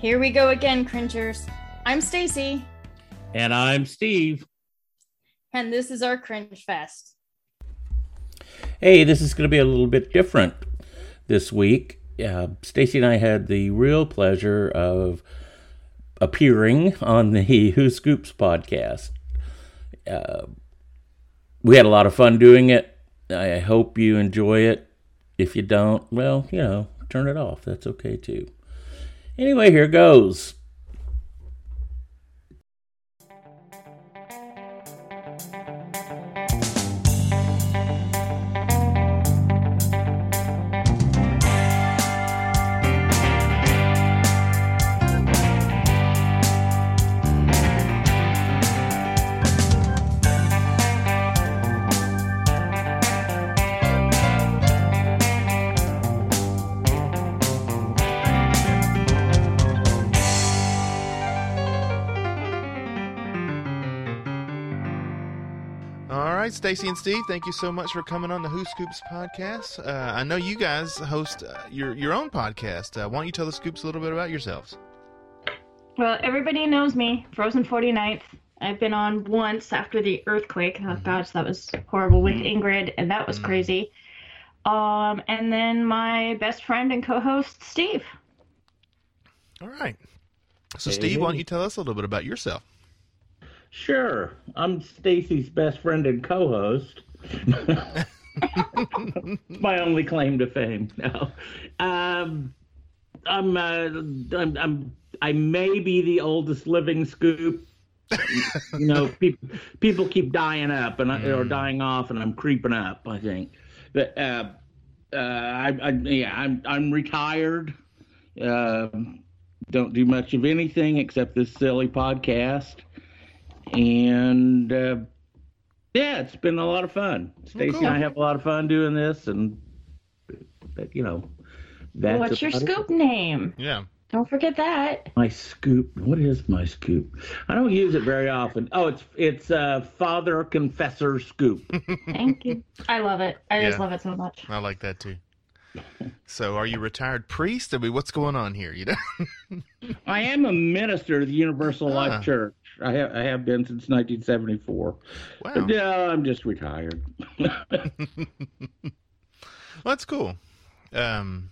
Here we go again, cringers. I'm Stacy, And I'm Steve. and this is our Cringe Fest. Hey, this is going to be a little bit different this week. Uh, Stacy and I had the real pleasure of appearing on the Who Scoops podcast. Uh, we had a lot of fun doing it. I hope you enjoy it. If you don't, well, you know, turn it off. That's okay too. Anyway, here goes. Stacy and Steve, thank you so much for coming on the Who Scoops podcast. Uh, I know you guys host uh, your your own podcast. Uh, why don't you tell the Scoops a little bit about yourselves? Well, everybody knows me, Frozen 49th. I've been on once after the earthquake. Oh gosh, that was horrible with Ingrid, and that was Mhm. crazy. Um, and then my best friend and co-host Steve. All right. So, Hey, Steve, why don't you tell us a little bit about yourself? Sure. I'm Stacy's best friend and co-host. My only claim to fame. No. Um, I'm, uh, I'm, I'm, I may be the oldest living scoop. you know, people, people keep dying up and I, or Mm. dying off, and I'm creeping up. I think, but uh, uh, I, I, yeah, I'm, I'm retired. Um, don't do much of anything except this silly podcast and uh, yeah, it's been a lot of fun. Stacy cool. and I have a lot of fun doing this, and but, you know, that's What's your about it. scoop name? Yeah. Don't forget that. My scoop. What is my scoop? I don't use it very often. Oh, it's it's uh, Father Confessor Scoop. Thank you. I love it. I just love it so much. I like that too. So, are you a retired priest? I mean, what's going on here? You know? I am a minister of the Universal Ah. Life Church. I have I have been since 1974. Wow. But yeah, I'm just retired. Well, that's cool. Um,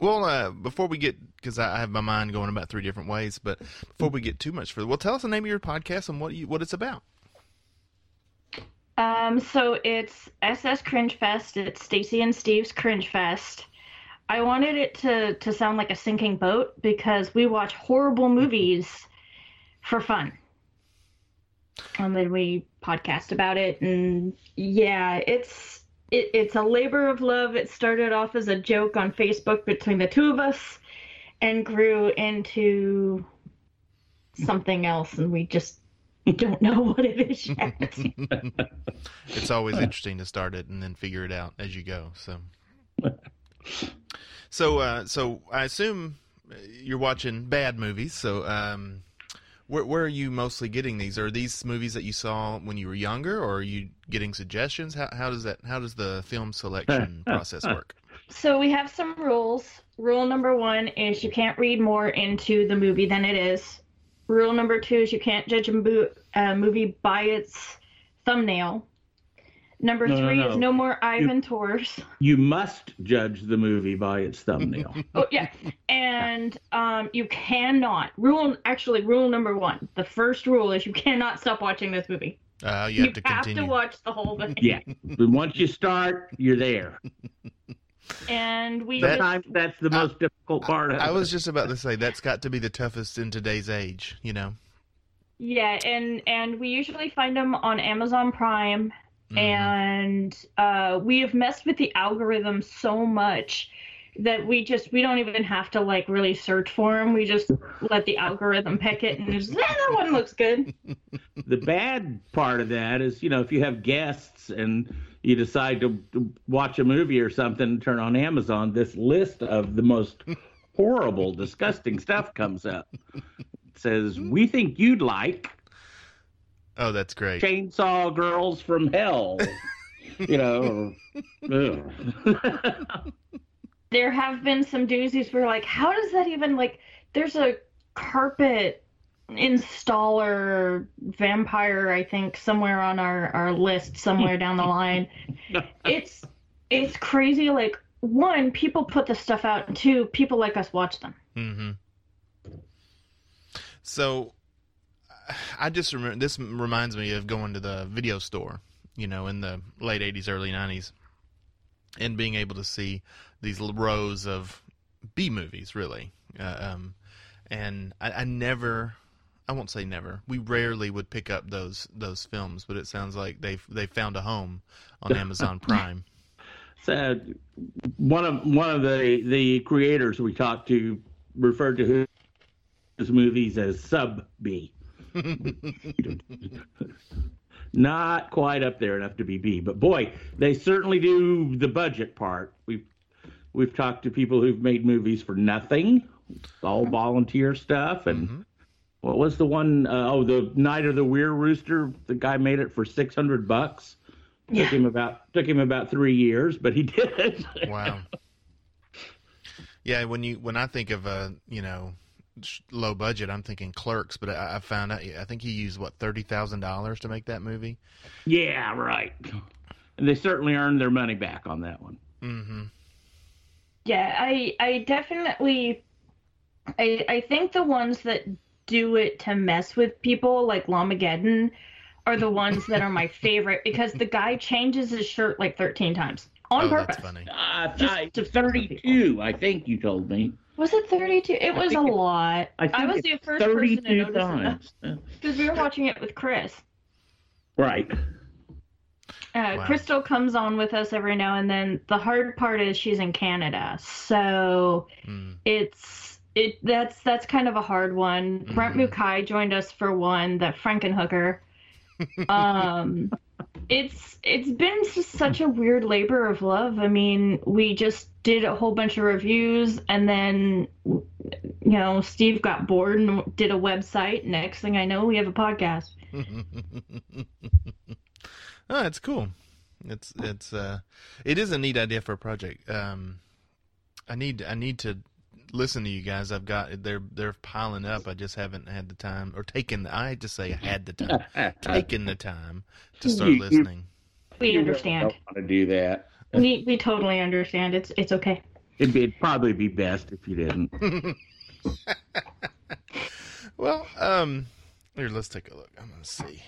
well, uh, before we get, because I I have my mind going about three different ways, but before we get too much further, well, tell us the name of your podcast and what you, what it's about. Um, so it's SS Cringe Fest. It's Stacy and Steve's Cringe Fest. I wanted it to to sound like a sinking boat because we watch horrible movies for fun. And then we podcast about it and yeah, it's it, it's a labor of love. It started off as a joke on Facebook between the two of us and grew into something else and we just don't know what it is yet. it's always interesting to start it and then figure it out as you go. So, so, uh, so I assume you're watching bad movies. So, um, where where are you mostly getting these? Are these movies that you saw when you were younger, or are you getting suggestions? How how does that how does the film selection process work? So we have some rules. Rule number one is you can't read more into the movie than it is. Rule number two is you can't judge a mo- uh, movie by its thumbnail. Number No, no, three no. is no more Ivan tours. You must judge the movie by its thumbnail. Oh yeah, and um, you cannot rule. Actually, rule number one. The first rule is you cannot stop watching this movie. Uh, you have to continue. You have to watch the whole thing. yeah. But once you start, you're there. And we That- just Sometimes that's the most difficult part of I was just about to say that's got to be the toughest in today's age. You know. Yeah, and and we usually find them on Amazon Prime, Mhm. and uh, we have messed with the algorithm so much that we just we don't even have to like really search for them. We just let the algorithm pick it, and just eh, that one looks good. The bad part of that is, you know, if you have guests and you decide to, to watch a movie or something, turn on Amazon, this list of the most horrible, disgusting stuff comes up. It says, We think you'd like Oh, that's great. Chainsaw Girls from Hell. you know. There have been some doozies where like, how does that even like? there's a carpet installer vampire I think somewhere on our our list somewhere down the line. It's it's crazy like one people put the stuff out and two people like us watch them. Mm-hmm. So, I just remember this reminds me of going to the video store, you know, in the late '80s, early '90s, and being able to see these rows of B movies, really. Uh, um, and I, I never, I won't say never. We rarely would pick up those those films, but it sounds like they they found a home on Amazon Prime. Said one of one of the the creators we talked to referred to his movies as sub B. Not quite up there enough to be B, but boy, they certainly do the budget part. We've we've talked to people who've made movies for nothing, all volunteer stuff, and mm-hmm. what was the one? Uh, oh, the Night of the Were Rooster. The guy made it for six hundred bucks. Yeah. Took him about took him about three years, but he did it. wow. Yeah, when you when I think of a you know low budget, I'm thinking Clerks, but I, I found out I think he used what thirty thousand dollars to make that movie. Yeah, right. And they certainly earned their money back on that one. Mm-hmm. Yeah, I I definitely I I think the ones that do it to mess with people like Llamageddon are the ones that are my favorite because the guy changes his shirt like 13 times on oh, purpose. That's funny. Uh, Just to 32, I think you told me. Was it 32? It was a lot. I, I was the first person to notice it because we were watching it with Chris. Right. Uh, wow. Crystal comes on with us every now and then. The hard part is she's in Canada, so mm. it's it that's that's kind of a hard one. Mm. Brent Mukai joined us for one, the Frankenhooker. um, it's it's been such a weird labor of love. I mean, we just did a whole bunch of reviews, and then you know Steve got bored and did a website. Next thing I know, we have a podcast. oh, it's cool. It's it's uh, it is a neat idea for a project. Um, I need I need to listen to you guys. I've got they're they're piling up. I just haven't had the time or taken. The, I just say I had the time, taken the time to start you, listening. We understand. Don't want to do that. We we totally understand. It's it's okay. It'd, be, it'd probably be best if you didn't. well, um, here let's take a look. I'm gonna see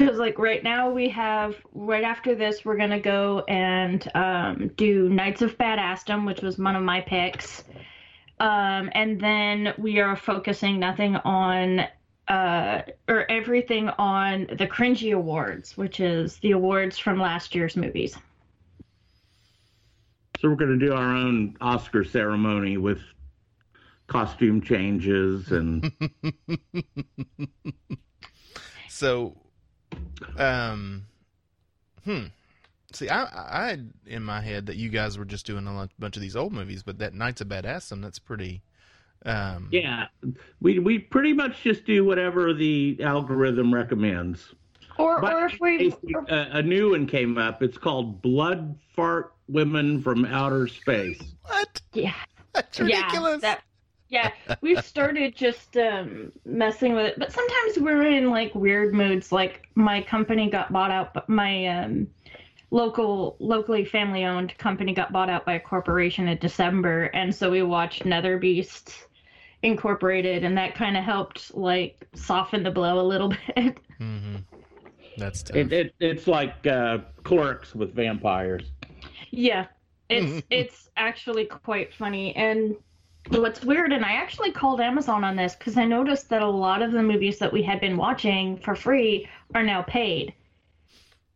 because like right now we have right after this we're gonna go and um, do Knights of Badassdom, which was one of my picks, um, and then we are focusing nothing on uh, or everything on the Cringy Awards, which is the awards from last year's movies. So we're going to do our own Oscar ceremony with costume changes and. so, um, hmm. See, I, I had in my head that you guys were just doing a bunch of these old movies, but that Knights of Badassdom, that's pretty. Um... Yeah, we we pretty much just do whatever the algorithm recommends. Or, but or if we a, a, new one came up, it's called Blood Fart Women from Outer Space. What? Yeah, that's ridiculous. Yeah, that, yeah, we've started just um, messing with it, but sometimes we're in like weird moods. Like my company got bought out, but my um, local locally family owned company got bought out by a corporation in December and so we watched Netherbeast Incorporated and that kind of helped like soften the blow a little bit. Mm-hmm. That's tough. It, it, it's like uh, clerks with vampires. Yeah, it's it's actually quite funny and what's weird and I actually called Amazon on this because I noticed that a lot of the movies that we had been watching for free are now paid.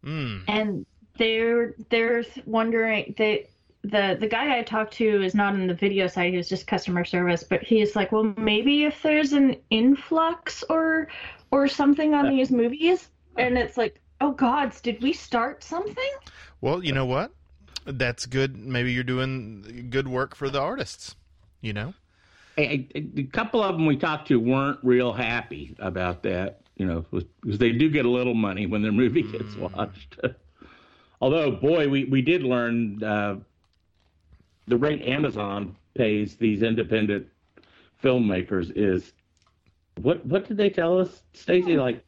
Mm. And they're they're wondering they the the guy I talked to is not in the video side; he's just customer service. But he's like, well, maybe if there's an influx or or something on these movies, and it's like, oh gods, did we start something? Well, you know what? That's good. Maybe you're doing good work for the artists. You know, a, a, a couple of them we talked to weren't real happy about that. You know, because they do get a little money when their movie gets mm. watched. Although, boy, we, we did learn uh, the rate Amazon pays these independent filmmakers is what what did they tell us, Stacy? Like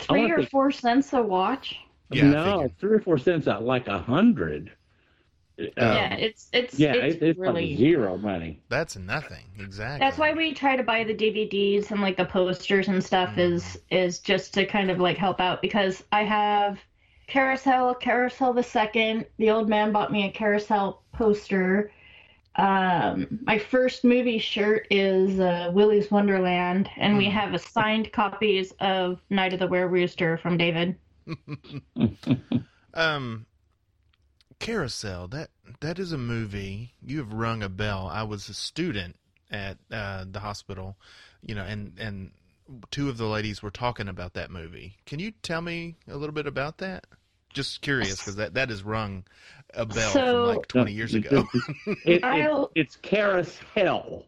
three or four cents a watch. Yeah, no, three or four cents out, like a hundred. Yeah, it's it's Um, yeah, it's, it's, it's really. like zero money. That's nothing. Exactly. That's why we try to buy the DVDs and like the posters and stuff Mm. is is just to kind of like help out because I have Carousel, Carousel the second. The old man bought me a Carousel poster. Um, my first movie shirt is uh, Willy's Wonderland, and we Mm. have assigned copies of Night of the Were Rooster from David. Um, Carousel. That that is a movie. You have rung a bell. I was a student at uh, the hospital, you know, and and two of the ladies were talking about that movie. Can you tell me a little bit about that? Just curious because that that has rung a bell So- from like twenty years ago. It, it, I'll- it's Carousel.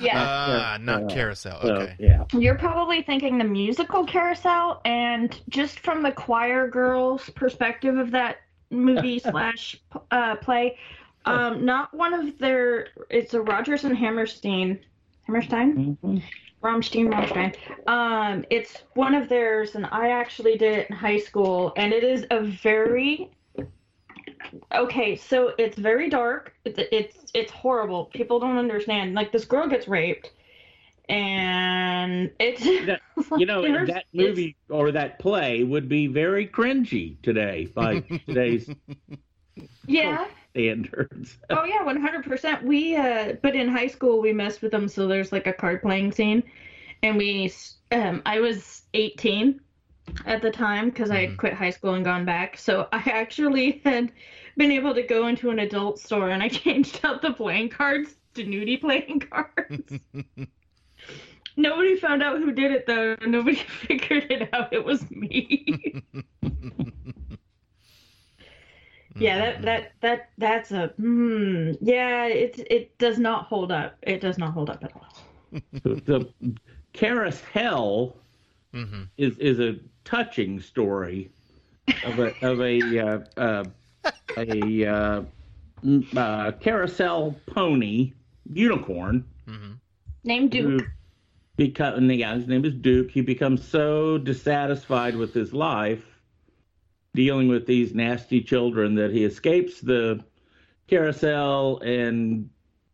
Yeah. Ah, not Yeah. Carousel. So, Okay. yeah. You're probably thinking the musical Carousel, and just from the choir girls' perspective of that movie slash uh, play, um, not one of their. It's a Rodgers and Hammerstein, Hammerstein, Mhm. Rammstein, Rammstein. Um, it's one of theirs, and I actually did it in high school, and it is a very okay. So it's very dark. It's it's it's horrible. People don't understand. Like this girl gets raped, and it's That- You know, There's- that movie or that play would be very cringy today by today's yeah. standards. Oh yeah, one hundred percent. We uh, but in high school we messed with them. So there's like a card playing scene, and we um, I was eighteen at the time because I had Mhm. quit high school and gone back. So I actually had been able to go into an adult store and I changed out the playing cards to nudie playing cards. Nobody found out who did it though. Nobody figured it out. It was me. yeah, that that that that's a hmm. Yeah, it it does not hold up. It does not hold up at all. the, the Carousel hmm is is a touching story of a of a uh, uh, a uh, uh, carousel pony unicorn hmm Name Duke. become the guy's name is Duke. He becomes so dissatisfied with his life, dealing with these nasty children, that he escapes the carousel and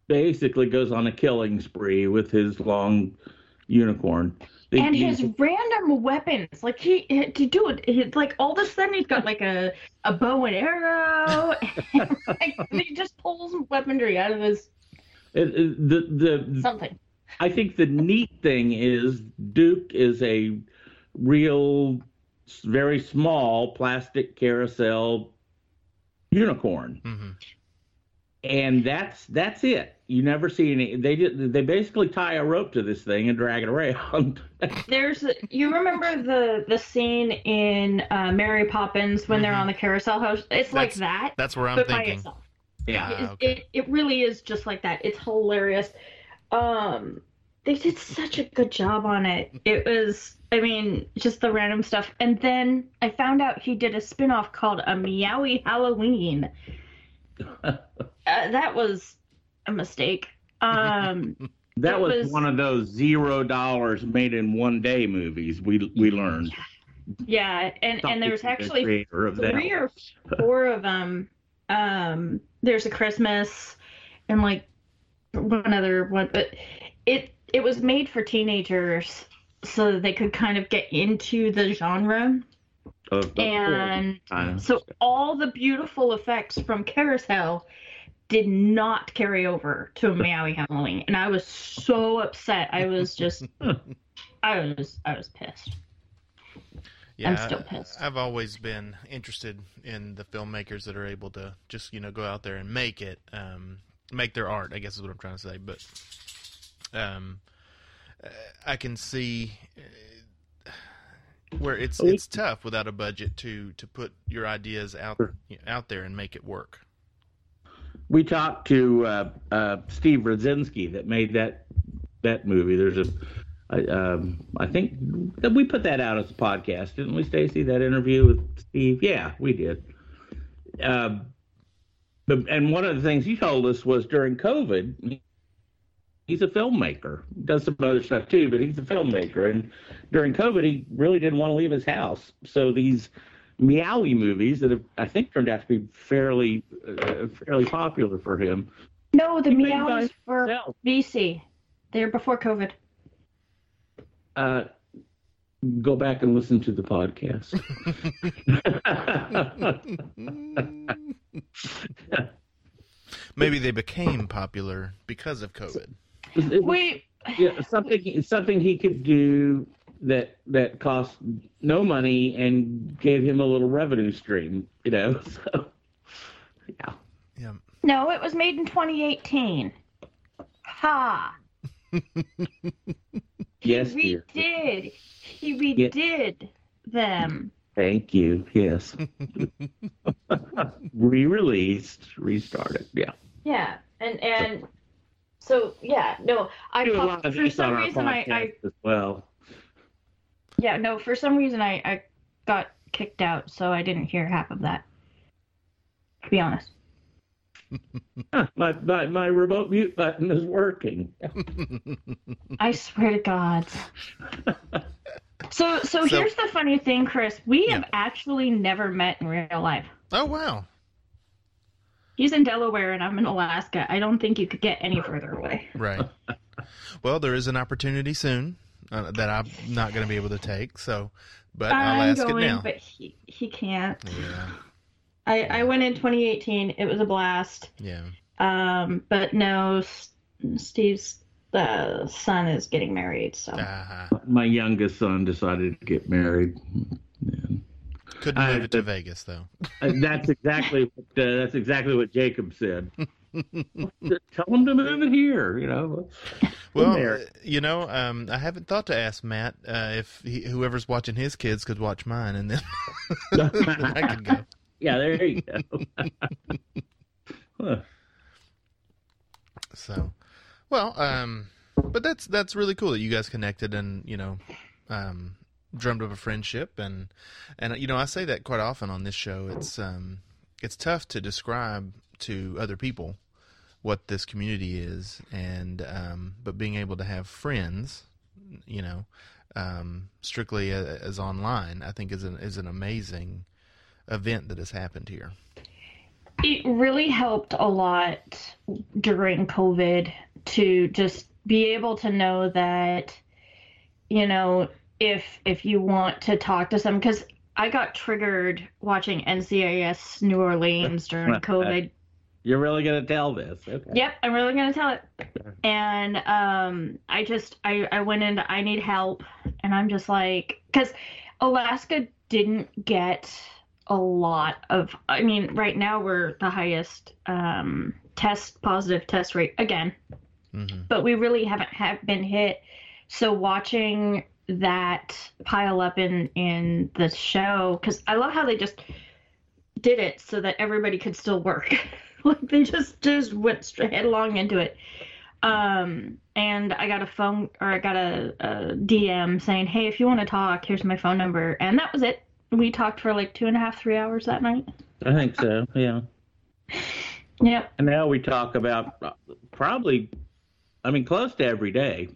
basically goes on a killing spree with his long unicorn. The- and his random weapons, like he, he dude, he, like all of a sudden he's got like a, a bow and arrow, and, like, he just pulls weaponry out of his it- it- the the something. I think the neat thing is Duke is a real, very small plastic carousel unicorn, hmm and that's that's it. You never see any. They just, they basically tie a rope to this thing and drag it around. There's, you remember the the scene in uh, Mary Poppins when they're Mhm. on the carousel house? It's like that, That's where I'm but by thinking. itself. yeah, Ah, it, okay. it, it really is just like that. It's hilarious. Um, they did such a good job on it. It was, I mean, just the random stuff. And then I found out he did a spin-off called A Meowie Halloween. uh, that was a mistake. Um, that was, was- one of those zero dollars made in one day movies. We we learned. yeah, and and there's The actually creator of that. three or four of them. Um, there's a Christmas and like one other one, but it it was made for teenagers so that they could kind of get into the genre. of- of And times. so all the beautiful effects from Carousel did not carry over to Meowie Halloween, and I was so upset. I was just, I was, I was pissed. Yeah, I'm still pissed. I've always been interested in the filmmakers that are able to just you know go out there and make it, um, make their art. I guess is what I'm trying to say. But um, uh, I can see uh, where it's Oh, it's tough without a budget to to put your ideas out out there and make it work. we talked to uh, uh, Steve Rudzinski that made that that movie. There's a, I, um, I think that we put that out as a podcast, didn't we, Stacy? That interview with Steve. Yeah, we did. Um, but and one of the things he told us was during COVID, he's a filmmaker. Does some other stuff too, but he's a filmmaker. And during COVID, he really didn't want to leave his house. So these meowie movies that have, I think, turned out to be fairly uh, fairly popular for him. No, the He made meows by for himself. BC. They're before COVID. Uh, go back and listen to the podcast. Maybe they became popular because of COVID. It Wait, yeah, something something he could do that that cost no money and gave him a little revenue stream. You know, so yeah. Yeah. no, it was made in 2018. Ha! Yes, he dear. He redid them. Thank you. Yes. Re-released, restarted. Yeah. Yeah, and and so yeah, no, I Do a pop- lot of for these on some our reason I, I as well. yeah no for some reason I I got kicked out, so I didn't hear half of that. To be honest. Huh, my, my my remote mute button is working. I swear to God. So, so, So- here's the funny thing, Chris. We have actually never met in real life. Oh wow. He's in Delaware and I'm in Alaska. I don't think you could get any further away. Right. well, there is an opportunity soon uh, that I'm not going to be able to take. So, but I'll I'm ask going, it now. but he he can't. Yeah. I I went in 2018. It was a blast. Yeah. Um, but no, Steve's uh, son is getting married. So Uh-huh. My youngest son decided to get married. And, Couldn't I- move it to Vegas though. that's exactly what, uh, that's exactly what Jacob said. Tell him to move it here. You know. Well, uh, you know, um, I haven't thought to ask Matt uh, if he, whoever's watching his kids could watch mine, and then I could go. Yeah, there you go. Huh. So, well, um, but that's that's really cool that you guys connected and you know, um, drummed up a friendship and and you know I say that quite often on this show. It's um, it's tough to describe to other people what this community is, and um, but being able to have friends, you know, um, strictly as online, I think is an is an amazing event that has happened here. it really helped a lot during COVID to just be able to know that, you know, if if you want to talk to some, because I got triggered watching NCIS New Orleans during COVID. You're really gonna tell this? Okay. Yep, I'm really gonna tell it. And um, I just I I went into I need help, and I'm just like because Alaska didn't get a lot of. I mean, right now we're the highest um, test positive test rate again, hmm but we really haven't have been hit. So watching that pile up in in the show because I love how they just did it so that everybody could still work. like they just just went straight headlong into it. Um, and I got a phone or I got a, a DM saying, "Hey, if you want to talk, here's my phone number," and that was it. We talked for like two and a half, three hours that night. I think so. Yeah. Yep. And now we talk about uh, probably, I mean, close to every day.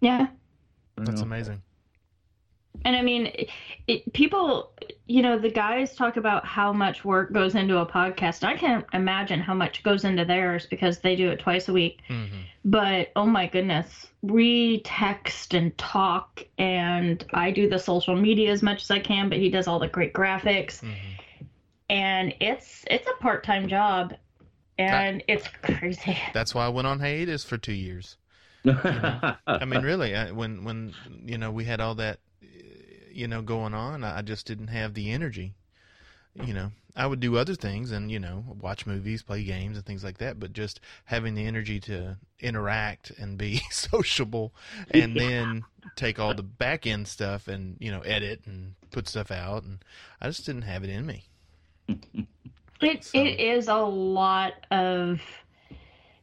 Yeah. That's amazing. And I mean, it, it, people, you know, the guys talk about how much work goes into a podcast. I can't imagine how much goes into theirs because they do it twice a week. hmm But oh my goodness, we text and talk, and I do the social media as much as I can, but he does all the great graphics, hmm and it's it's a part time job, and it's crazy. That's why I went on hiatus for two years. I mean, really, I, when when you know we had all that, uh, you know, going on, I I just didn't have the energy. You know, I would do other things and you know watch movies, play games, and things like that. But just having the energy to interact and be sociable, and then take all the back end stuff and you know edit and put stuff out, and I just didn't have it in me. It So- it is a lot of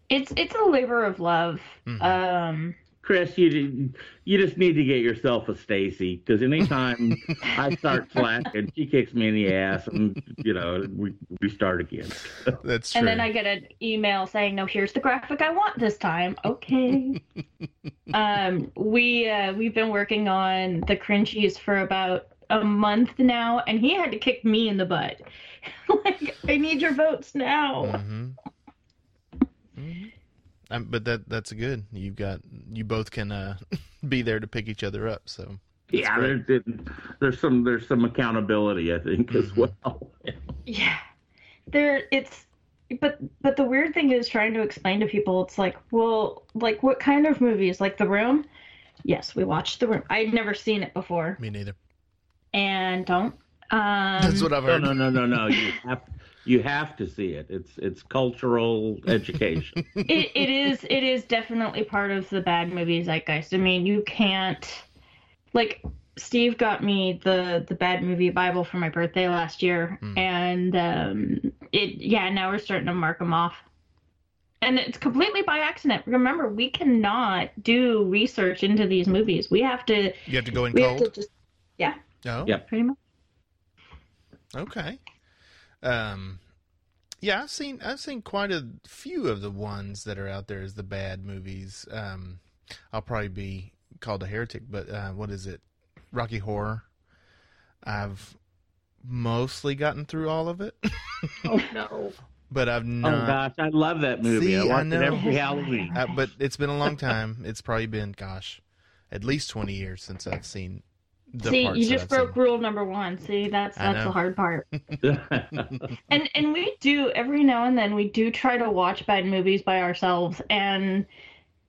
it's it's a labor of love. Mhm. Um Chris, you you just need to get yourself a Stacy because anytime I start slacking, she kicks me in the ass, and you know we we start again. That's true. And then I get an email saying, "No, here's the graphic I want this time." Okay. um, we uh, we've been working on the cringies for about a month now, and he had to kick me in the butt. like, I need your votes now. hmm Um, but that that's good. You've got you both can uh, be there to pick each other up. So yeah, there's there's some there's some accountability I think as Mhm. well. Yeah. There it's but but the weird thing is trying to explain to people it's like, well, like what kind of movies? Like The Room? Yes, we watched The Room. I'd never seen it before me neither. and don't. Um That's what I've No, heard. no, no, no, no. You have you have to see it. It's it's cultural education. it, it is it is definitely part of the bad movie zeitgeist. I mean, you can't like Steve got me the the bad movie Bible for my birthday last year, Mm. and um, it yeah now we're starting to mark them off, and it's completely by accident. Remember, we cannot do research into these movies. We have to You have to go in we have to cold. just No. Yep. pretty much. Okay. Um, yeah, I've seen I've seen quite a few of the ones that are out there as the bad movies. Um, I'll probably be called a heretic, but uh, what is it? Rocky Horror. I've mostly gotten through all of it, oh no! but I've not. Oh gosh, I love that movie. See, I I watch it know. every Halloween. uh, but it's been a long time. It's probably been, gosh, at least twenty years since I've seen the See, parts you just broke seen. rule number one. See, that's that's the hard part. and and we do every now and then we do try to watch bad movies by ourselves and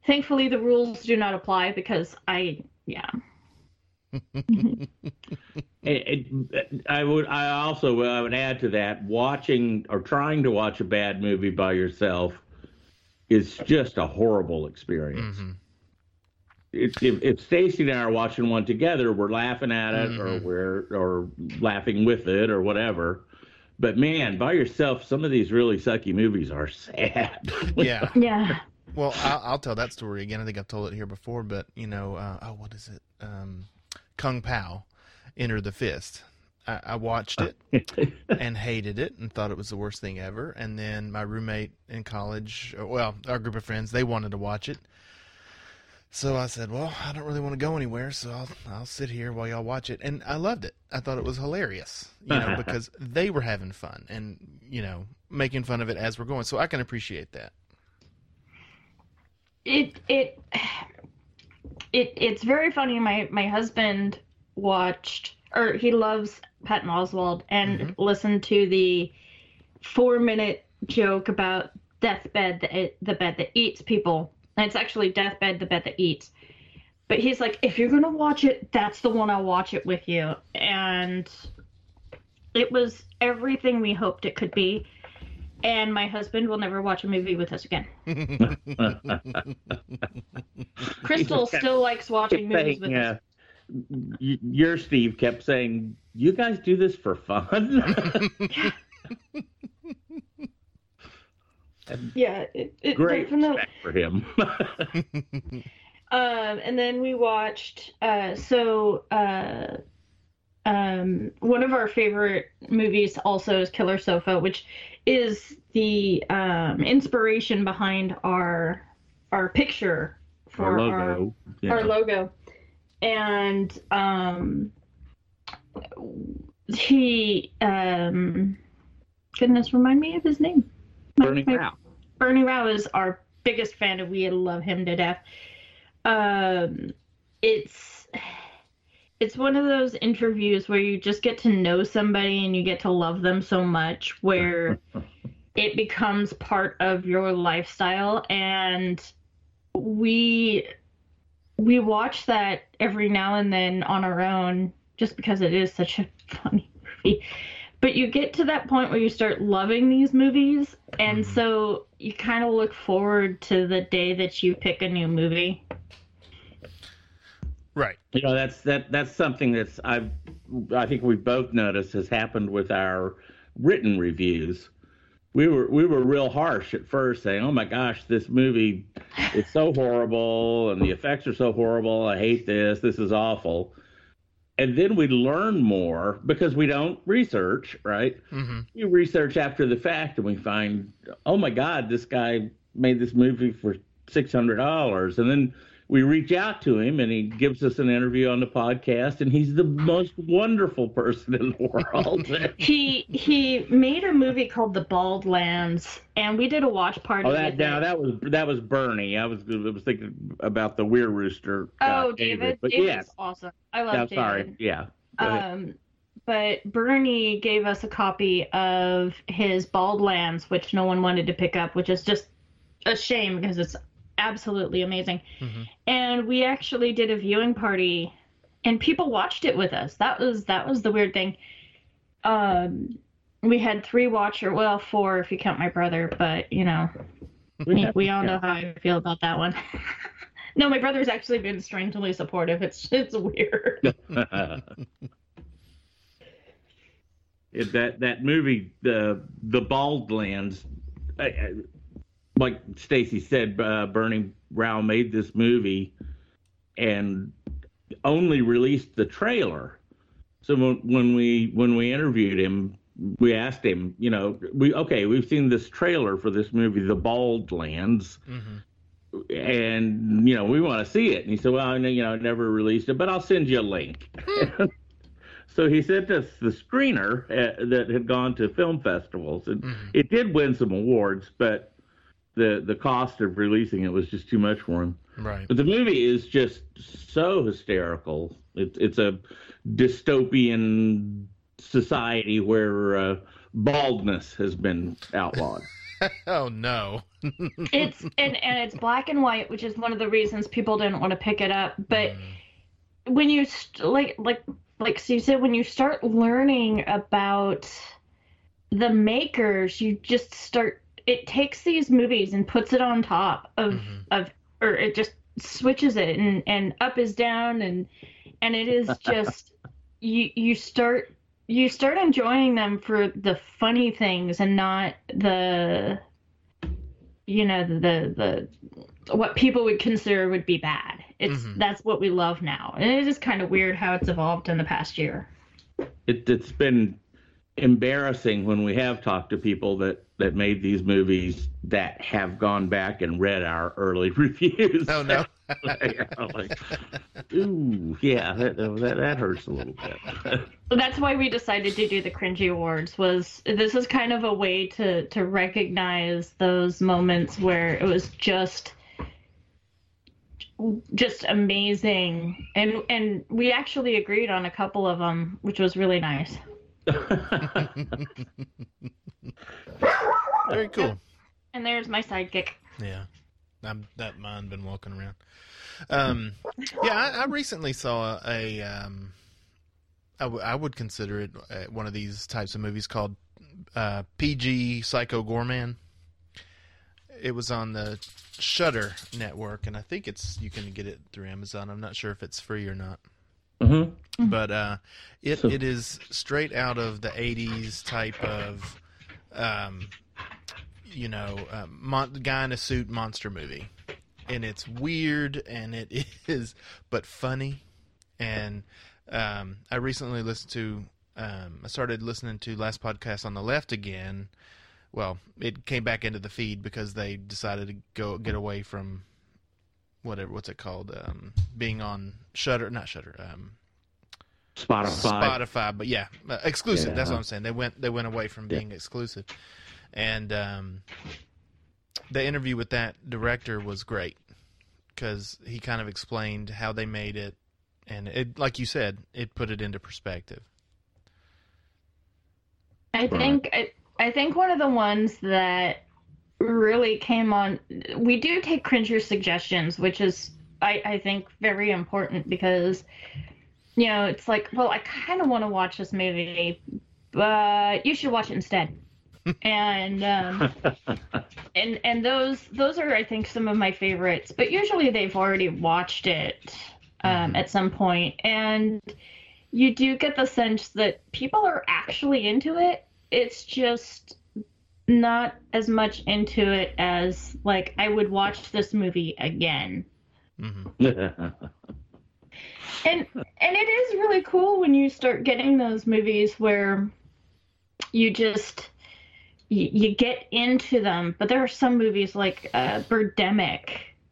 thankfully the rules do not apply because i yeah It- it- I would. I also I would add to that. Watching or trying to watch a bad movie by yourself is just a horrible experience. Mhm. If, if, if Stacy and I are watching one together, we're laughing at it, or Mhm. we're or laughing with it, or whatever. But man, by yourself, some of these really sucky movies are sad. Yeah. yeah Well, I'll, I'll tell that story again. I think I've told it here before, but you know, uh, oh, what is it? Um, Kung Pao, Enter the Fist. I, I watched it and hated it and thought it was the worst thing ever. And then my roommate in college, uh, well, our group of friends, they wanted to watch it. So I said, "Well, I don't really want to go anywhere, so I'll I'll sit here while y'all watch it." And I loved it. I thought it was hilarious, you know, because they were having fun and you know making fun of it as we're going. So I can appreciate that. it it it it's very funny my my husband watched or he loves patton oswalt and Mhm. listened to the four minute joke about deathbed the, the bed that eats people and it's actually deathbed the bed that eats. But he's like if you're gonna watch it that's the one i'll watch it with you. And it was everything we hoped it could be. And my husband will never watch a movie with us again. Crystal still likes watching movies with uh, us. your Steve kept saying, "You guys do this for fun." Yeah, it, it Great definitely. respect for him. Um, and then we watched. Uh, so uh, um, one of our favorite movies also is Killer Sofa, which is the um, inspiration behind our our picture for our our logo. yeah. our logo. And um he um goodness remind me of his name. My- Rao. Bernie Rao is our biggest fan and we love him to death. Um it's it's one of those interviews where you just get to know somebody and you get to love them so much where it becomes part of your lifestyle and we we watch that every now and then on our own just because it is such a funny movie but you get to that point where you start loving these movies and Mhm. so you kind of look forward to the day that you pick a new movie right. You know, that's that that's something that's I've I think we've both noticed has happened with our written reviews. we were we were real harsh at first, saying, "Oh my gosh, this movie is so horrible, and the effects are so horrible. I hate this. This is awful." And then we learn more because we don't research, right? Mm-hmm. You research after the fact, and we find, "Oh my God, this guy made this movie for six hundred dollars," and then we reach out to him and he gives us an interview on the podcast and he's the most wonderful person in the world. He he made a movie called the bald lands and we did a watch party oh that now that was that was bernie. I was i was thinking about the were rooster uh, oh david. but david's yes. awesome. I love yeah, david. Sorry yeah um but bernie gave us a copy of his bald lands which no one wanted to pick up which is just a shame because it's absolutely amazing. Mhm. and we actually did a viewing party and people watched it with us. That was that was the weird thing. Um we had three watcher well four if you count my brother but you know we, we all know how i feel about that one. No my brother's actually been strangely supportive. It's it's weird. It- that that movie the the baldlands I, I, like stacy said uh, bernie rao made this movie and only released the trailer. So when, when we when we interviewed him we asked him you know we okay we've seen this trailer for this movie the baldlands Mm-hmm. and you know we want to see it. And he said well I know, you know i never released it but i'll send you a link. So he sent us the screener uh, that had gone to film festivals. And Mhm. it did win some awards but the the cost of releasing it was just too much for him Right. but the movie is just so hysterical it, it's a dystopian society where uh, baldness has been outlawed Oh no. it's and, and it's black and white which is one of the reasons people didn't want to pick it up but Mm. when you st- like like like Steve said, when you start learning about the makers, you just start. It takes these movies and puts it on top of Mhm. of, or it just switches it and and up is down and and it is just you you start you start enjoying them for the funny things and not the you know the the, the what people would consider would be bad it's Mhm. that's what we love now and it is kind of weird how it's evolved in the past year it, it's been embarrassing when we have talked to people that that made these movies that have gone back and read our early reviews. Oh no. like, ooh, yeah, that, that that hurts a little bit. That's why we decided to do the cringy awards was this is kind of a way to to recognize those moments where it was just just amazing and and we actually agreed on a couple of them which was really nice Very cool. and there's my sidekick Yeah, I'm, that mine been walking around. Um, yeah, I, I recently saw a. Um, I, w- I would consider it uh, one of these types of movies called uh, PG Psycho Goreman. It was on the Shudder network, and I think it's you can get it through Amazon. I'm not sure if it's free or not, hmm but uh, it it is straight out of the '80s type of, um, you know, uh, mon- guy in a suit monster movie, and it's weird and it is, but funny, and um, I recently listened to. Um, I started listening to last podcast on the left again. Well, it came back into the feed because they decided to go get away from whatever what's it called um, being on Shudder, not Shudder, um, Spotify. Spotify, but yeah, uh, exclusive. That's what I'm saying. They went they went away from being exclusive, and um, the interview with that director was great because he kind of explained how they made it, and it, like you said, it put it into perspective. I think I, I think one of the ones that really came on we do take cringer suggestions, which is I, I think very important because you know, it's like, well, I kind of want to watch this movie, but you should watch it instead. and um, and and those those are I think some of my favorites, but usually they've already watched it um, at some point, and you do get the sense that people are actually into it. It's just not as much into it as like I would watch this movie again. hmm And and it is really cool when you start getting those movies where you just you, you get into them. But there are some movies like uh, Birdemic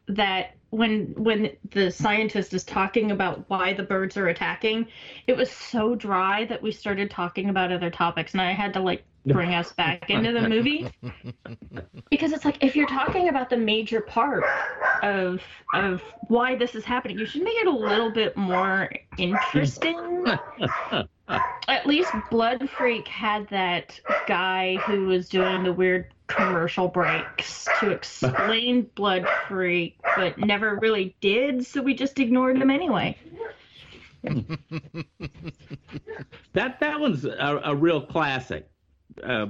that when when the scientist is talking about why the birds are attacking, it was so dry that we started talking about other topics, and I had to like bring us back into the movie because it's like if you're talking about the major part of of why this is happening, you should make it a little bit more interesting. At least Blood Freak had that guy who was doing the weird commercial breaks to explain Blood Freak, but never really did, so we just ignored him anyway. That that one's a, a real classic. Uh,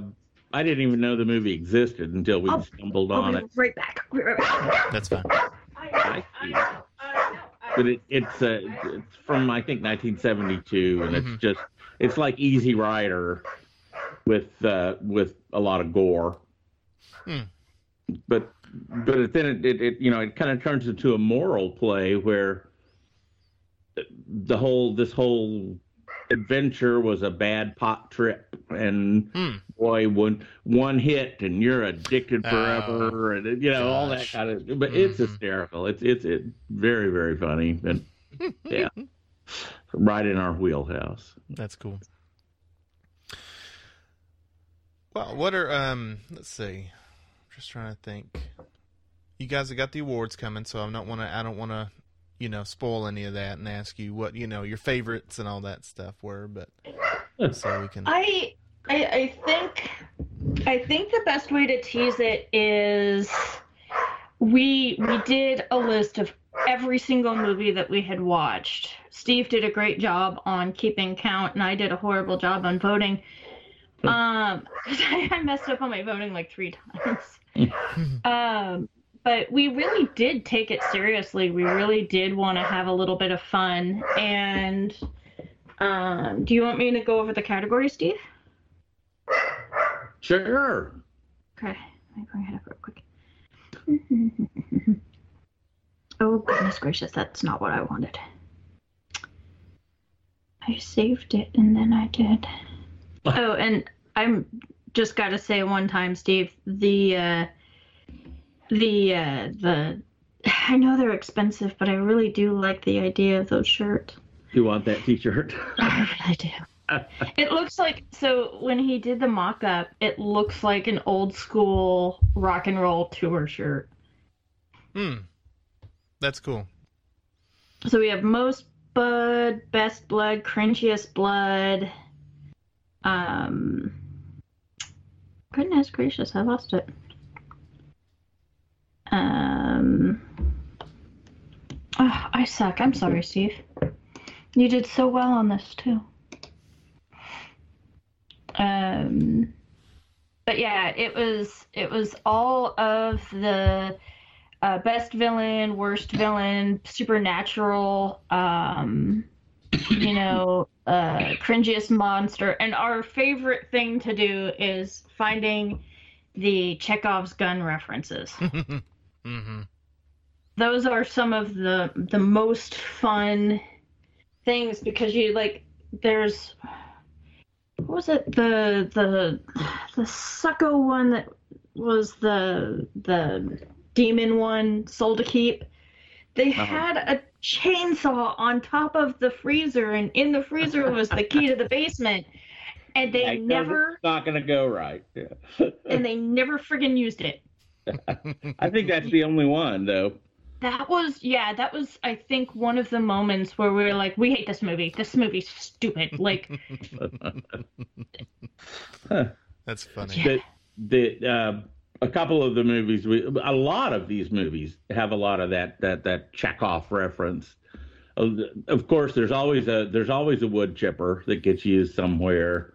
I didn't even know the movie existed until we Oh, stumbled I'll on be it. right back. Right back. That's fine. I see. But it, it's uh, it's from I think 1972, and Mhm. it's just it's like Easy Rider with uh, with a lot of gore. Hmm. But but then it, it, it you know it kind of turns into a moral play where the whole this whole adventure was a bad pot trip and Hmm. boy one one hit and you're addicted Oh, forever and you know all that kind of but it's Mhm. hysterical it's it's it, very very funny and yeah right in our wheelhouse That's cool. Well, what are um? Let's see. I'm just trying to think. You guys have got the awards coming, so I don't want to. I don't want to, you know, spoil any of that and ask you what you know your favorites and all that stuff were. But so we can. I, I I think I think the best way to tease it is we we did a list of every single movie that we had watched. Steve did a great job on keeping count, and I did a horrible job on voting. Um, 'cause I, I messed up on my voting like three times. um, but we really did take it seriously. We really did want to have a little bit of fun. And um, do you want me to go over the categories, Steve? sure Okay, let me bring it up real quick. oh goodness gracious, that's not what I wanted. I saved it and then I did. Oh, and I'm just got to say one time, Steve, the uh, the uh, the I know they're expensive, but I really do like the idea of those shirts. you want that t-shirt I really do. It looks like so when he did the mock up, it looks like an old school rock and roll tour shirt. Hmm. That's cool. So we have most bud, best blood, cringiest blood. Um goodness gracious, I lost it. Um oh, I suck. I'm sorry, Steve. You did so well on this too. Um but yeah, it was it was all of the uh, best villain, worst villain, supernatural, um, you know, uh, cringiest monster. And our favorite thing to do is finding the Chekhov's gun references. mm-hmm. Those are some of the the most fun things because you like there's what was it the the the succo one that was the the demon one soul to keep they Uh-huh. had a chainsaw on top of the freezer and in the freezer was the key to the basement and they I never it's not gonna go right Yeah. and they never friggin used it i think that's the only one though That was yeah, that was I think one of the moments where we were like, we hate this movie. This movie's stupid. Like That's funny. Yeah. the the uh, a couple of the movies we a lot of these movies have a lot of that that that Chekhov reference. Of course, there's always a there's always a wood chipper that gets used somewhere,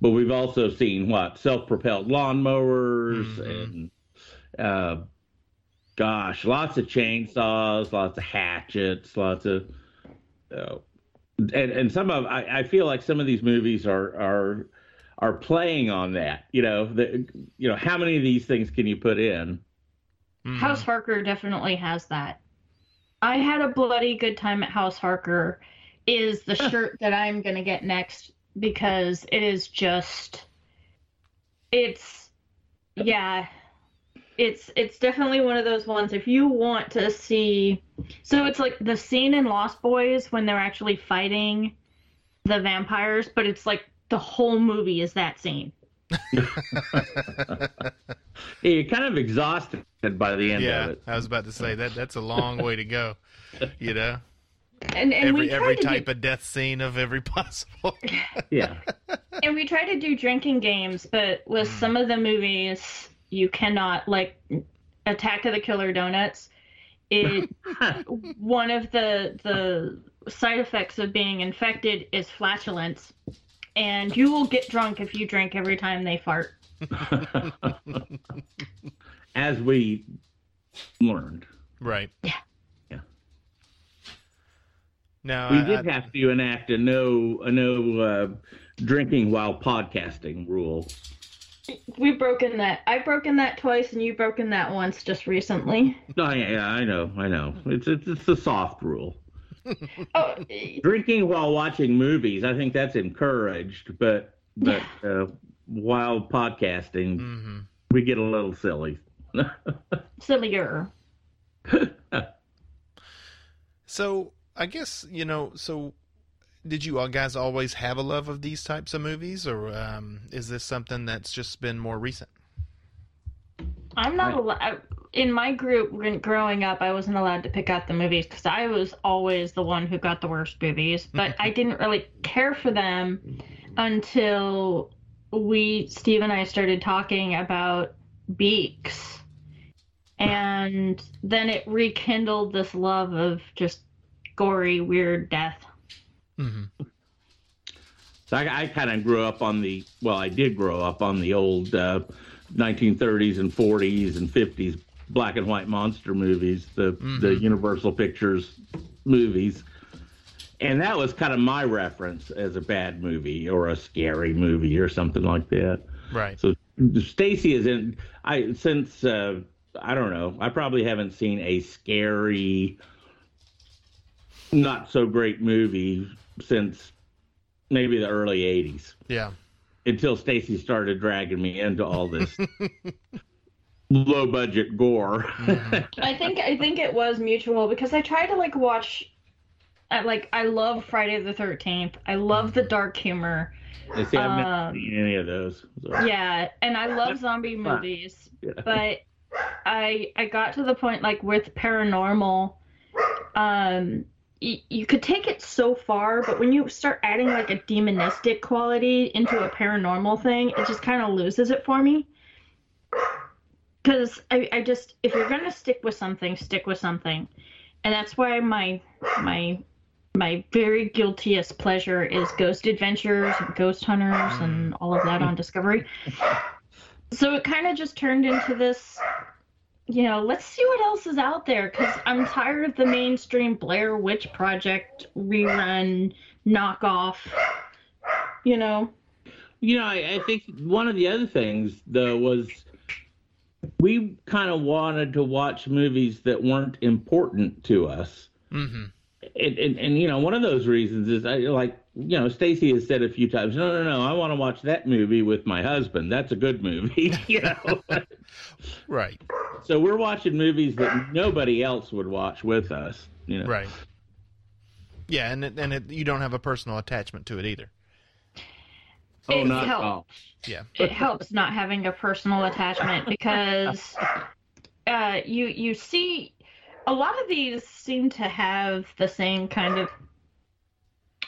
but we've also seen what self-propelled lawnmowers Mhm. and uh, gosh, lots of chainsaws, lots of hatchets, lots of uh, and and some of I, I feel like some of these movies are are are playing on that. You know, the, you know, how many of these things can you put in? Mhm. House Harker definitely has that. I had a bloody good time at House Harker is the shirt that I'm going to get next because it is just it's yeah it's it's definitely one of those ones if you want to see so it's like the scene in Lost Boys when they're actually fighting the vampires but it's like the whole movie is that scene Yeah, You're kind of exhausted by the end yeah, of it. I was about to say that that's a long way to go. You know, and and every tried every to do- type of death scene of every possible. Yeah. And we try to do drinking games, but with hmm. some of the movies, you cannot like Attack of the Killer Donuts. It one of the the side effects of being infected is flatulence, and you will get drunk if you drink every time they fart. As we learned, right. Yeah. Yeah. Now we I- did I- have to enact a no a no uh, drinking while podcasting rule. We've broken that. I've broken that twice, and you've broken that once just recently. No, yeah, I know, I know. It's it's it's a soft rule. Oh, Drinking while watching movies, I think that's encouraged, but but uh, while podcasting, Mhm. we get a little silly. sillier. So I guess you know. So did you guys always have a love of these types of movies, or um, is this something that's just been more recent? I'm not Right. allowed. In my group, when growing up, I wasn't allowed to pick out the movies because I was always the one who got the worst movies. But I didn't really care for them until we, Steve and I, started talking about Beaks, and then it rekindled this love of just gory, weird death. Mm-hmm. So I, I kind of grew up on the well, I did grow up on the old uh, 1930s and 40s and 50s black and white monster movies, the the Universal Pictures movies, and that was kind of my reference as a bad movie or a scary movie or something like that. Right. So Stacy is in. I since uh, I don't know. I probably haven't seen a scary, not so great movie since maybe the early '80s. Yeah. Until Stacy started dragging me into all this low budget gore. I think I think it was mutual because I tried to like watch. I like I love Friday the Thirteenth. I love the dark humor. I see, I've never Um, seen any of those. So. Yeah, and I love zombie movies, Yeah. but I I got to the point like with paranormal, um, you could take it so far, but when you start adding like a demonistic quality into a paranormal thing, it just kind of loses it for me. Because I, I just if you're gonna stick with something, stick with something, and that's why my my my very guiltiest pleasure is Ghost Adventures and Ghost Hunters and all of that on Discovery. So it kind of just turned into this, you know, let's see what else is out there because I'm tired of the mainstream Blair Witch Project rerun knockoff. You know, You know, I, I think one of the other things though was we kind of wanted to watch movies that weren't important to us. Mm-hmm. And, and, and you know, one of those reasons is I like, you know, Stacy has said a few times, no, no, no, I want to watch that movie with my husband. That's a good movie, you know. Right. so we're watching movies that nobody else would watch with us, you know. Right. Yeah, and it, and it, you don't have a personal attachment to it either. Oh, It not at helps. all. Yeah. it helps not having a personal attachment because uh, you you see a lot of these seem to have the same kind of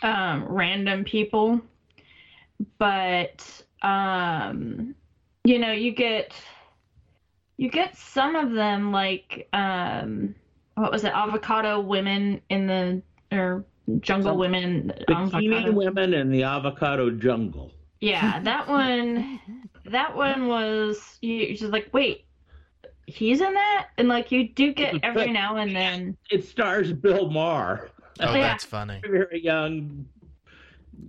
um, random people, but um, you know you get you get some of them like um, what was it? Avocado women in the or jungle women. Bikini avocado- Women in the Avocado Jungle. yeah, that one, that one was you just like, wait, he's in that, and like you do get every now and then. It stars Bill Maher, Oh, Yeah. that's funny. very young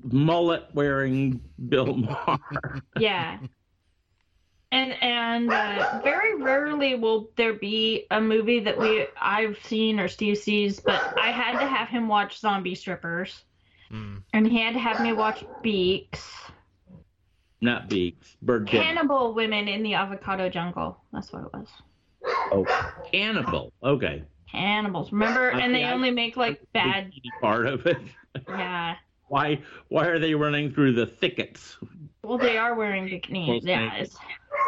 mullet wearing Bill Maher. Yeah. And and uh, very rarely will there be a movie that we I've seen or Steve sees, but I had to have him watch Zombie Strippers, Mm. and he had to have me watch Beaks, Not Beaks. Bird Cannibal Women in the Avocado Jungle. That's what it was. Oh, Cannibal. Okay. Cannibals, remember? And they Okay, I- only make like bad. Part of it. Yeah. Why? Why are they running through the thickets? Well, they are wearing bikinis. Close Yeah.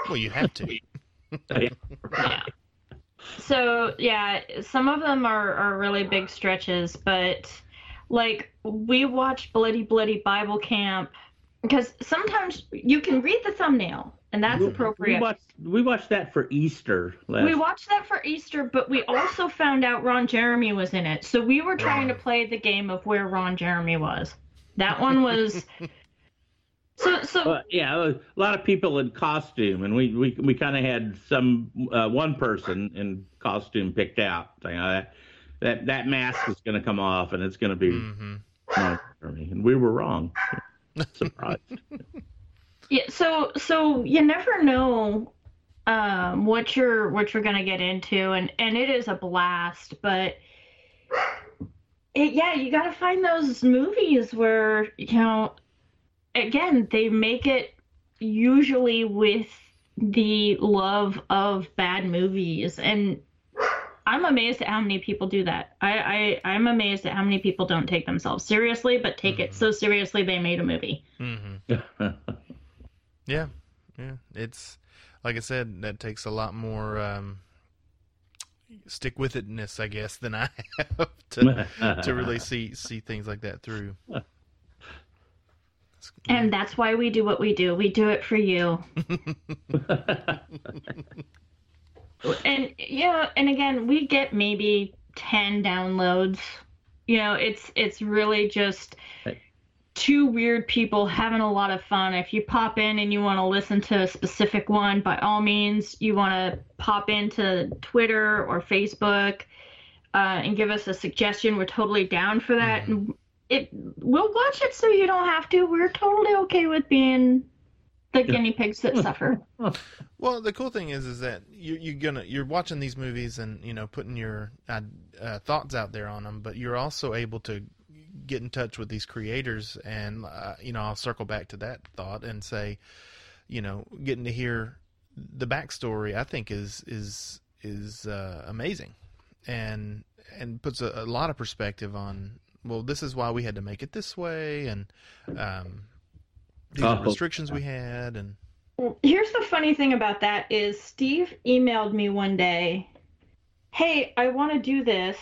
Well, you have to. yeah. So yeah, some of them are are really big stretches, but like we watch Bloody Bloody Bible Camp because sometimes you can read the thumbnail and that's We- appropriate. We watched, we watched that for Easter. Last, We watched that for Easter, but we also found out Ron Jeremy was in it. So we were trying to play the game of where Ron Jeremy was. That one was. So so Uh, yeah, a lot of people in costume, and we we, we kind of had some uh, one person in costume picked out. Saying, uh, that that that mask is going to come off, and it's going to be hmm Ron Jeremy. and we were wrong. Surprised. Yeah, so so you never know um, what you're what you're gonna get into, and and it is a blast. But it, yeah, you got to find those movies where you know, again, they make it usually with the love of bad movies, and I'm amazed at how many people do that. I, I I'm amazed at how many people don't take themselves seriously, but take it so seriously they made a movie. hmm Yeah, yeah. It's like I said, that takes a lot more um, stick with itness, I guess, than I have to to really see see things like that through. And that's why we do what we do. We do it for you. and yeah, and again, we get maybe 10 downloads. You know, it's it's really just Right. Two weird people having a lot of fun. If you pop in and you want to listen to a specific one, by all means, you want to pop into Twitter or Facebook uh, and give us a suggestion. We're totally down for that. And it we'll watch it so you don't have to. We're totally okay with being the guinea pigs that suffer. Well, the cool thing is, is that you, you're gonna you're watching these movies and you know putting your uh, uh, thoughts out there on them, but you're also able to get in touch with these creators, and uh, you know I'll circle back to that thought and say, you know, getting to hear the backstory, I think is is is uh, amazing, and and puts a, a lot of perspective on. Well, this is why we had to make it this way, and um, these are Oh. restrictions we had, and Here's the funny thing about that is Steve emailed me one day, "Hey, I want to do this."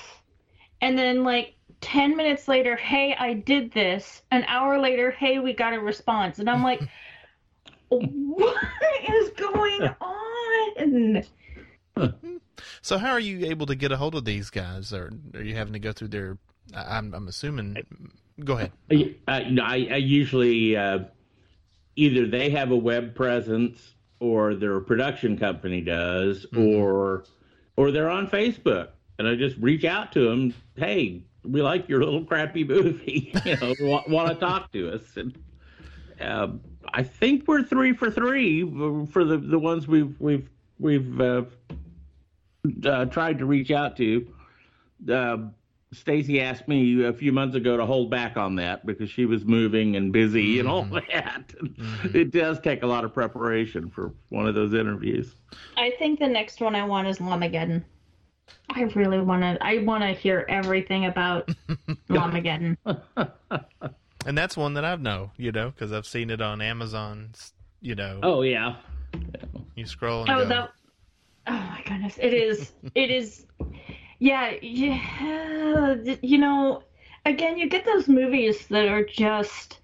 And then like 10 minutes later, "Hey, I did this." An hour later, "Hey, we got a response." And I'm like, "What is going on?" So how are you able to get a hold of these guys, or are you having to go through their? I- I'm I'm assuming. Go ahead. Uh, I, uh, I, I usually uh, either they have a web presence or their production company does, mm-hmm. or or they're on Facebook, and I just reach out to them. Hey, we like your little crappy movie. you know, want, want to talk to us? And uh, I think we're three for three for the the ones we've we've we've uh, uh, tried to reach out to. Uh, Stacy asked me a few months ago to hold back on that because she was moving and busy and all that. It does take a lot of preparation for one of those interviews. I think the next one I want is Llamageddon. I really want to. I want to hear everything about Llamageddon. And that's one that I know, you know, because I've seen it on Amazon. You know, Oh yeah, you scroll and Oh, go. that. Oh my goodness! It is. It is. Yeah, yeah. You know, again, you get those movies that are just.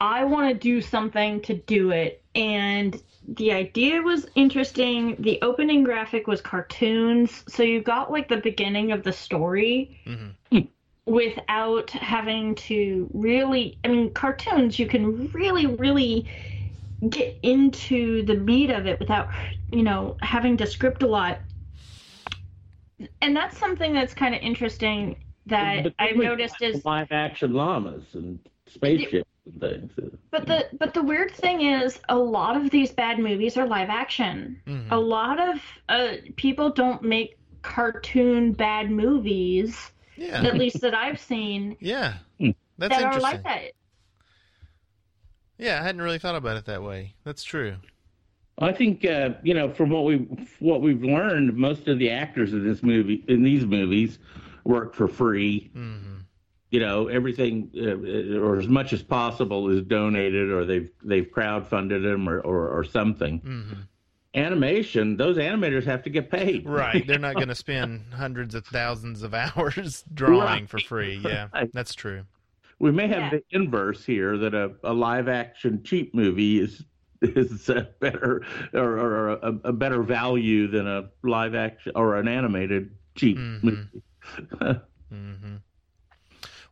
I want to do something to do it, and the idea was interesting. The opening graphic was cartoons, so you got like the beginning of the story Mhm. without having to really. I mean, cartoons you can really, really get into the meat of it without, you know, having to script a lot. And that's something that's kind of interesting that I've we noticed is live action llamas and spaceships and things. But the but the weird thing is, a lot of these bad movies are live action. Mhm. A lot of uh, people don't make cartoon bad movies, Yeah. at least that I've seen, Yeah. Hmm. That's that are interesting. like that. Yeah, I hadn't really thought about it that way. That's true. I think uh, you know from what we what we've learned, most of the actors in this movie in these movies work for free. hmm You know, everything uh, or as much as possible is donated, or they've they've crowdfunded them, or or, or something. hmm Animation, those animators have to get paid. Right. They're not going to spend hundreds of thousands of hours drawing Right. for free. Yeah, Right. that's true. We may have Yeah. the inverse here that a, a live action cheap movie is is a better or, or a, a better value than a live action or an animated cheap Mhm. movie. hmm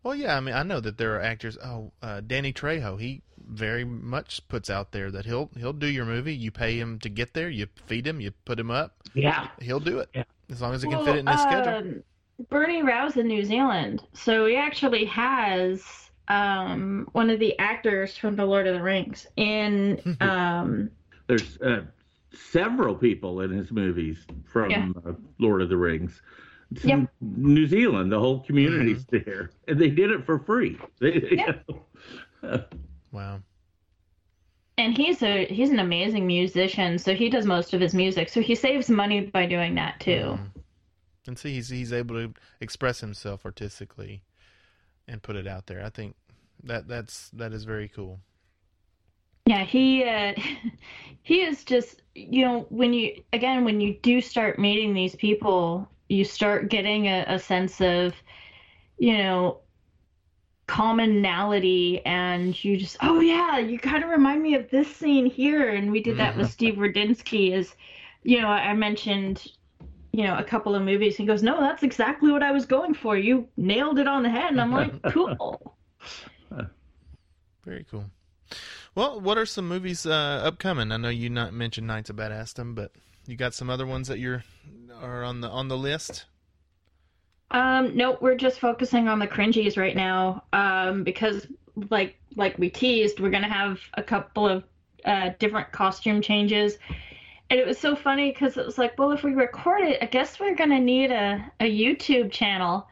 Well, yeah. I mean, I know that there are actors. Oh, uh, Danny Trejo. He very much puts out there that he'll he'll do your movie. You pay him to get there. You feed him. You put him up. yeah. He'll do it Yeah. as long as he can Well, fit it in his schedule. um, Bernie Rouse in New Zealand, so he actually has um, one of the actors from The Lord of the Rings in. Um, There's uh, several people in his movies from Yeah. uh, Lord of the Rings. It's Yep. New Zealand, the whole community's there, and they did it for free. They, you Yep. know. Wow. and he's a he's an amazing musician, so he does most of his music. So he saves money by doing that too. Mhm. And see, he's he's able to express himself artistically and put it out there. I think that that's that is very cool. Yeah, he uh, he is just you know when you again when you do start meeting these people, you start getting a, a sense of you know commonality and you just oh yeah you kind of remind me of this scene here. And we did that with Steve Rudzinski is you know I mentioned you know a couple of movies. He goes no that's exactly what I was going for. You nailed it on the head. And I'm like cool. Very cool. Well, what are some movies uh, upcoming? I know you not mentioned Knights of Badassdom, but you got some other ones that you're are on the on the list. Um, no, we're just focusing on the cringies right now. Um, because like like we teased, we're gonna have a couple of uh, different costume changes. And it was so funny because it was like, well, if we record it, I guess we're gonna need a, a YouTube channel.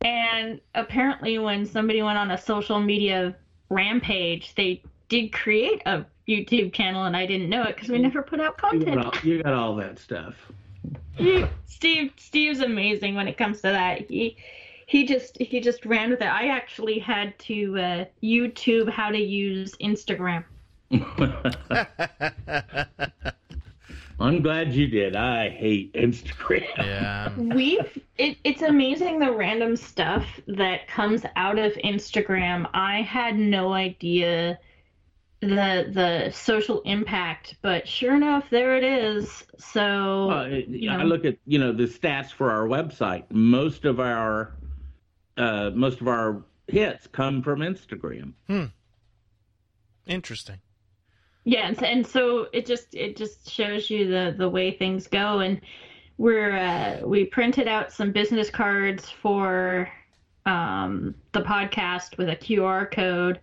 And apparently, when somebody went on a social media rampage, they did create a YouTube channel, and I didn't know it because we never put out you, content. got all, you got all that stuff. Steve Steve's amazing when it comes to that. He he just he just ran with it. I actually had to uh, YouTube how to use Instagram. I'm glad you did. I hate Instagram. yeah. We've it, it's amazing the random stuff that comes out of Instagram. I had no idea the the social impact, but sure enough, there it is. So Well, it- you I look at you know the stats for our website. Most of our uh, most of our hits come from Instagram. Hmm. Interesting. Yeah, and so, and so it just it just shows you the the way things go, and we're uh, we printed out some business cards for um, the podcast with a QR code,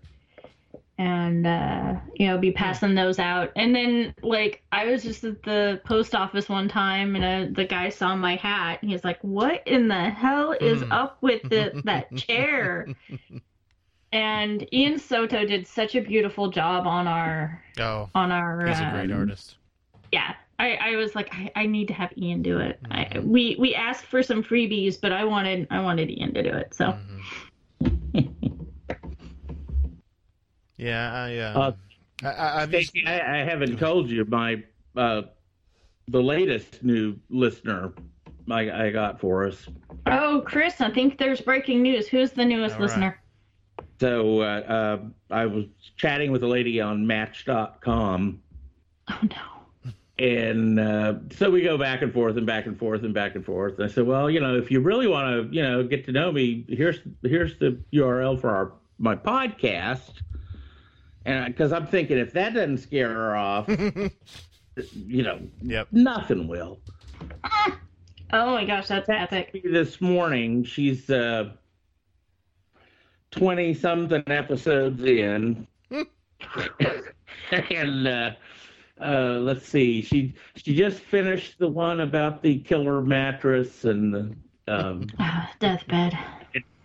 and uh, you know be passing those out. And then like I was just at the post office one time, and uh, the guy saw my hat, and he's like, "What in the hell is Hmm. up with the, that chair?" And Ian Soto did such a beautiful job on our Oh, on our he's a great um, artist. yeah I, I was like I, I need to have ian do it I, Mhm. we we asked for some freebies but i wanted i wanted ian to do it so Mhm. Yeah, I, uh, Uh, I, I, I've used, Stacey, I, I haven't told you my uh, the latest new listener I, I got for us. oh chris i think there's breaking news who's the newest All right. listener So uh, uh, I was chatting with a lady on Match.com, oh no and uh, so we go back and forth and back and forth and back and forth. And I said, well, you know, if you really want to, you know, get to know me, here's here's the URL for our my podcast. And because I'm thinking, if that doesn't scare her off, you know, yep. nothing will. oh my gosh that's epic this morning she's uh, twenty something episodes in, and uh, uh, let's see, she she just finished the one about the killer mattress and the um, Ah, deathbed.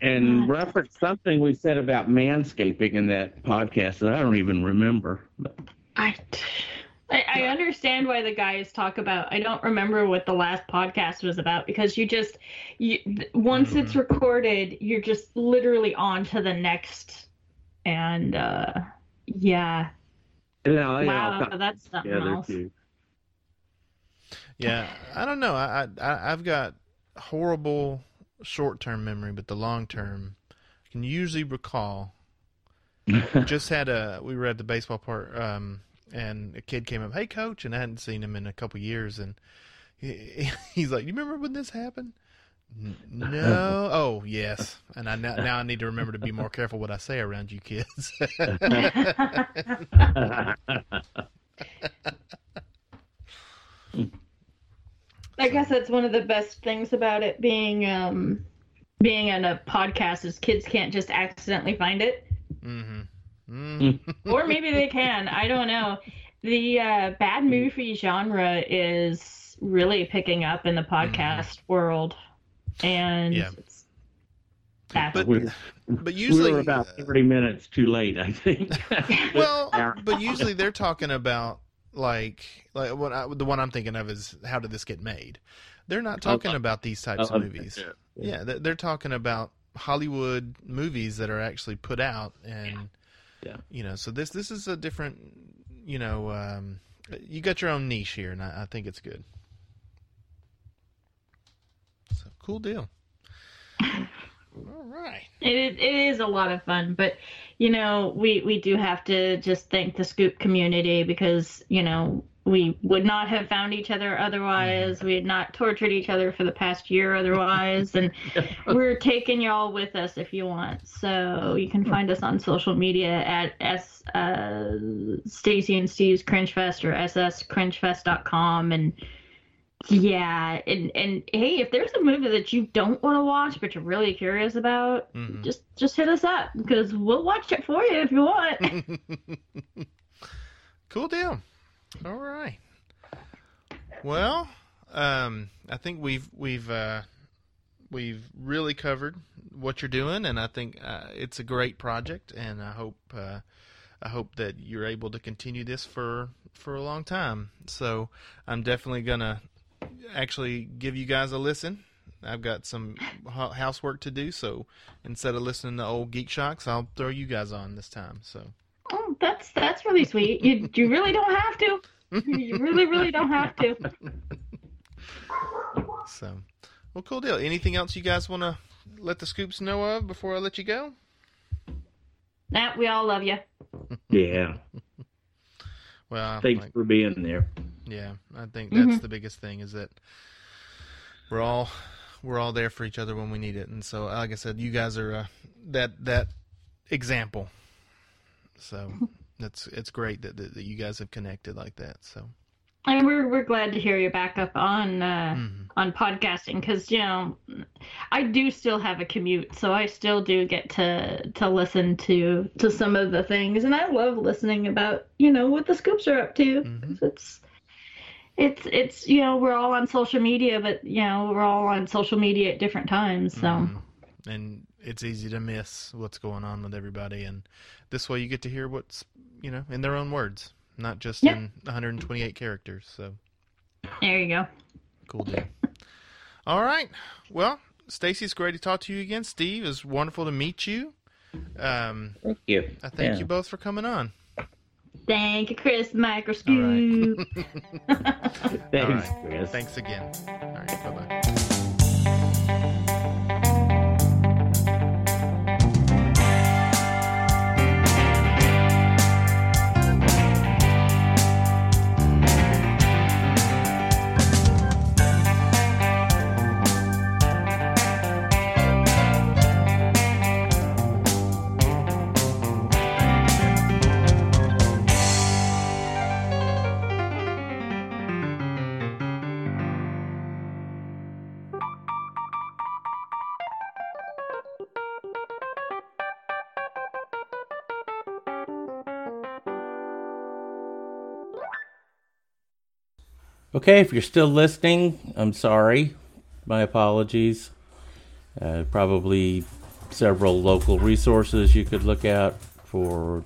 And God. referenced something we said about manscaping in that podcast that I don't even remember. But I, I I understand why the guys talk about. I don't remember what the last podcast was about because you just you once it's recorded, you're just literally on to the next, and uh yeah, you know, you know, wow, got that's something together else. too. Yeah, I don't know. I, I I've got horrible short-term memory, but the long-term I can usually recall. Just had a we were at the baseball park, um, and a kid came up, "Hey, coach," and I hadn't seen him in a couple years, and he, he's like, "You remember when this happened?" No. Oh, yes. And I now, now I need to remember to be more careful what I say around you kids. I guess that's one of the best things about it being um being in a podcast is kids can't just accidentally find it. mm-hmm. Mm-hmm. or maybe they can. I don't know. The uh, bad movie genre is really picking up in the podcast world, and Yeah. it's that's But we, but we usually were about thirty minutes too late, I think. well, but usually they're talking about like like what I, the one I'm thinking of is how did this get made? They're not talking uh, about these types Oh, of okay. movies. Yeah. Yeah, they're, they're talking about Hollywood movies that are actually put out, and Yeah. you know, so this this is a different, you know, um, you got your own niche here, and I, I think it's good. So cool deal. All right. it, it is a lot of fun. But you know, we we do have to just thank the Scoop community because you know we would not have found each other otherwise. We had not tortured each other for the past year otherwise, and we're taking y'all with us if you want. So you can find us on social media at s uh, Stacy and Steve's Cringe Fest or ss sscringefest.com and yeah, and and hey, if there's a movie that you don't want to watch but you're really curious about, Mhm. just just hit us up because we'll watch it for you if you want. cool deal. All right. Well, um, I think we've we've uh, we've really covered what you're doing, and I think uh, it's a great project, and I hope uh, I hope that you're able to continue this for for a long time. So I'm definitely gonna actually give you guys a listen. I've got some housework to do, so instead of listening to old Geek Shocks, I'll throw you guys on this time. So. oh, that's that's really sweet. You you really don't have to. You really really don't have to. So, well, cool deal. Anything else you guys want to let the scoops know of before I let you go? Nah, we all love you. yeah. Well, Thanks like, for being there. Yeah, I think that's Mhm. the biggest thing is that we're all we're all there for each other when we need it, and so like I said, you guys are uh, that that example. So that's it's great that, that that you guys have connected like that. So And we're we're glad to hear you back up on uh, mhm. on podcasting because you know I do still have a commute, so I still do get to to listen to to some of the things, and I love listening about you know what the scoops are up to. 'cause It's it's it's you know we're all on social media, but you know we're all on social media at different times, so. Mhm. and it's easy to miss what's going on with everybody, and this way you get to hear what's you know in their own words, not just Yeah. in 128 characters. So. There you go. Cool deal. All right. Well, Stacy, it's great to talk to you again. Steve, it's wonderful to meet you. Um, Thank you. I thank Yeah. you both for coming on. Thank you, Chris Microscope. Thanks, right. Chris. Thanks again. All right. Bye bye. Okay, if you're still listening, I'm sorry. My apologies. Uh, probably several local resources you could look at for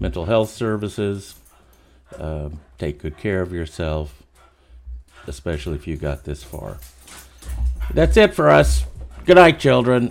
mental health services. Uh, take good care of yourself, especially if you got this far. That's it for us. Good night, children.